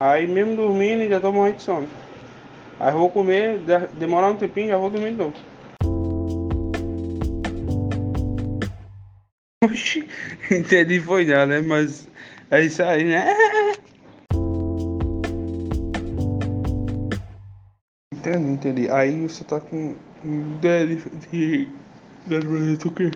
Aí mesmo dormindo, já tô morrendo de sono. Aí vou comer, demorar um tempinho, já vou dormir de novo. Oxi, entendi foi já, né? Mas é isso aí, né? Entendi, entendi. Aí você tá com Deve. de, de, de, de o quê?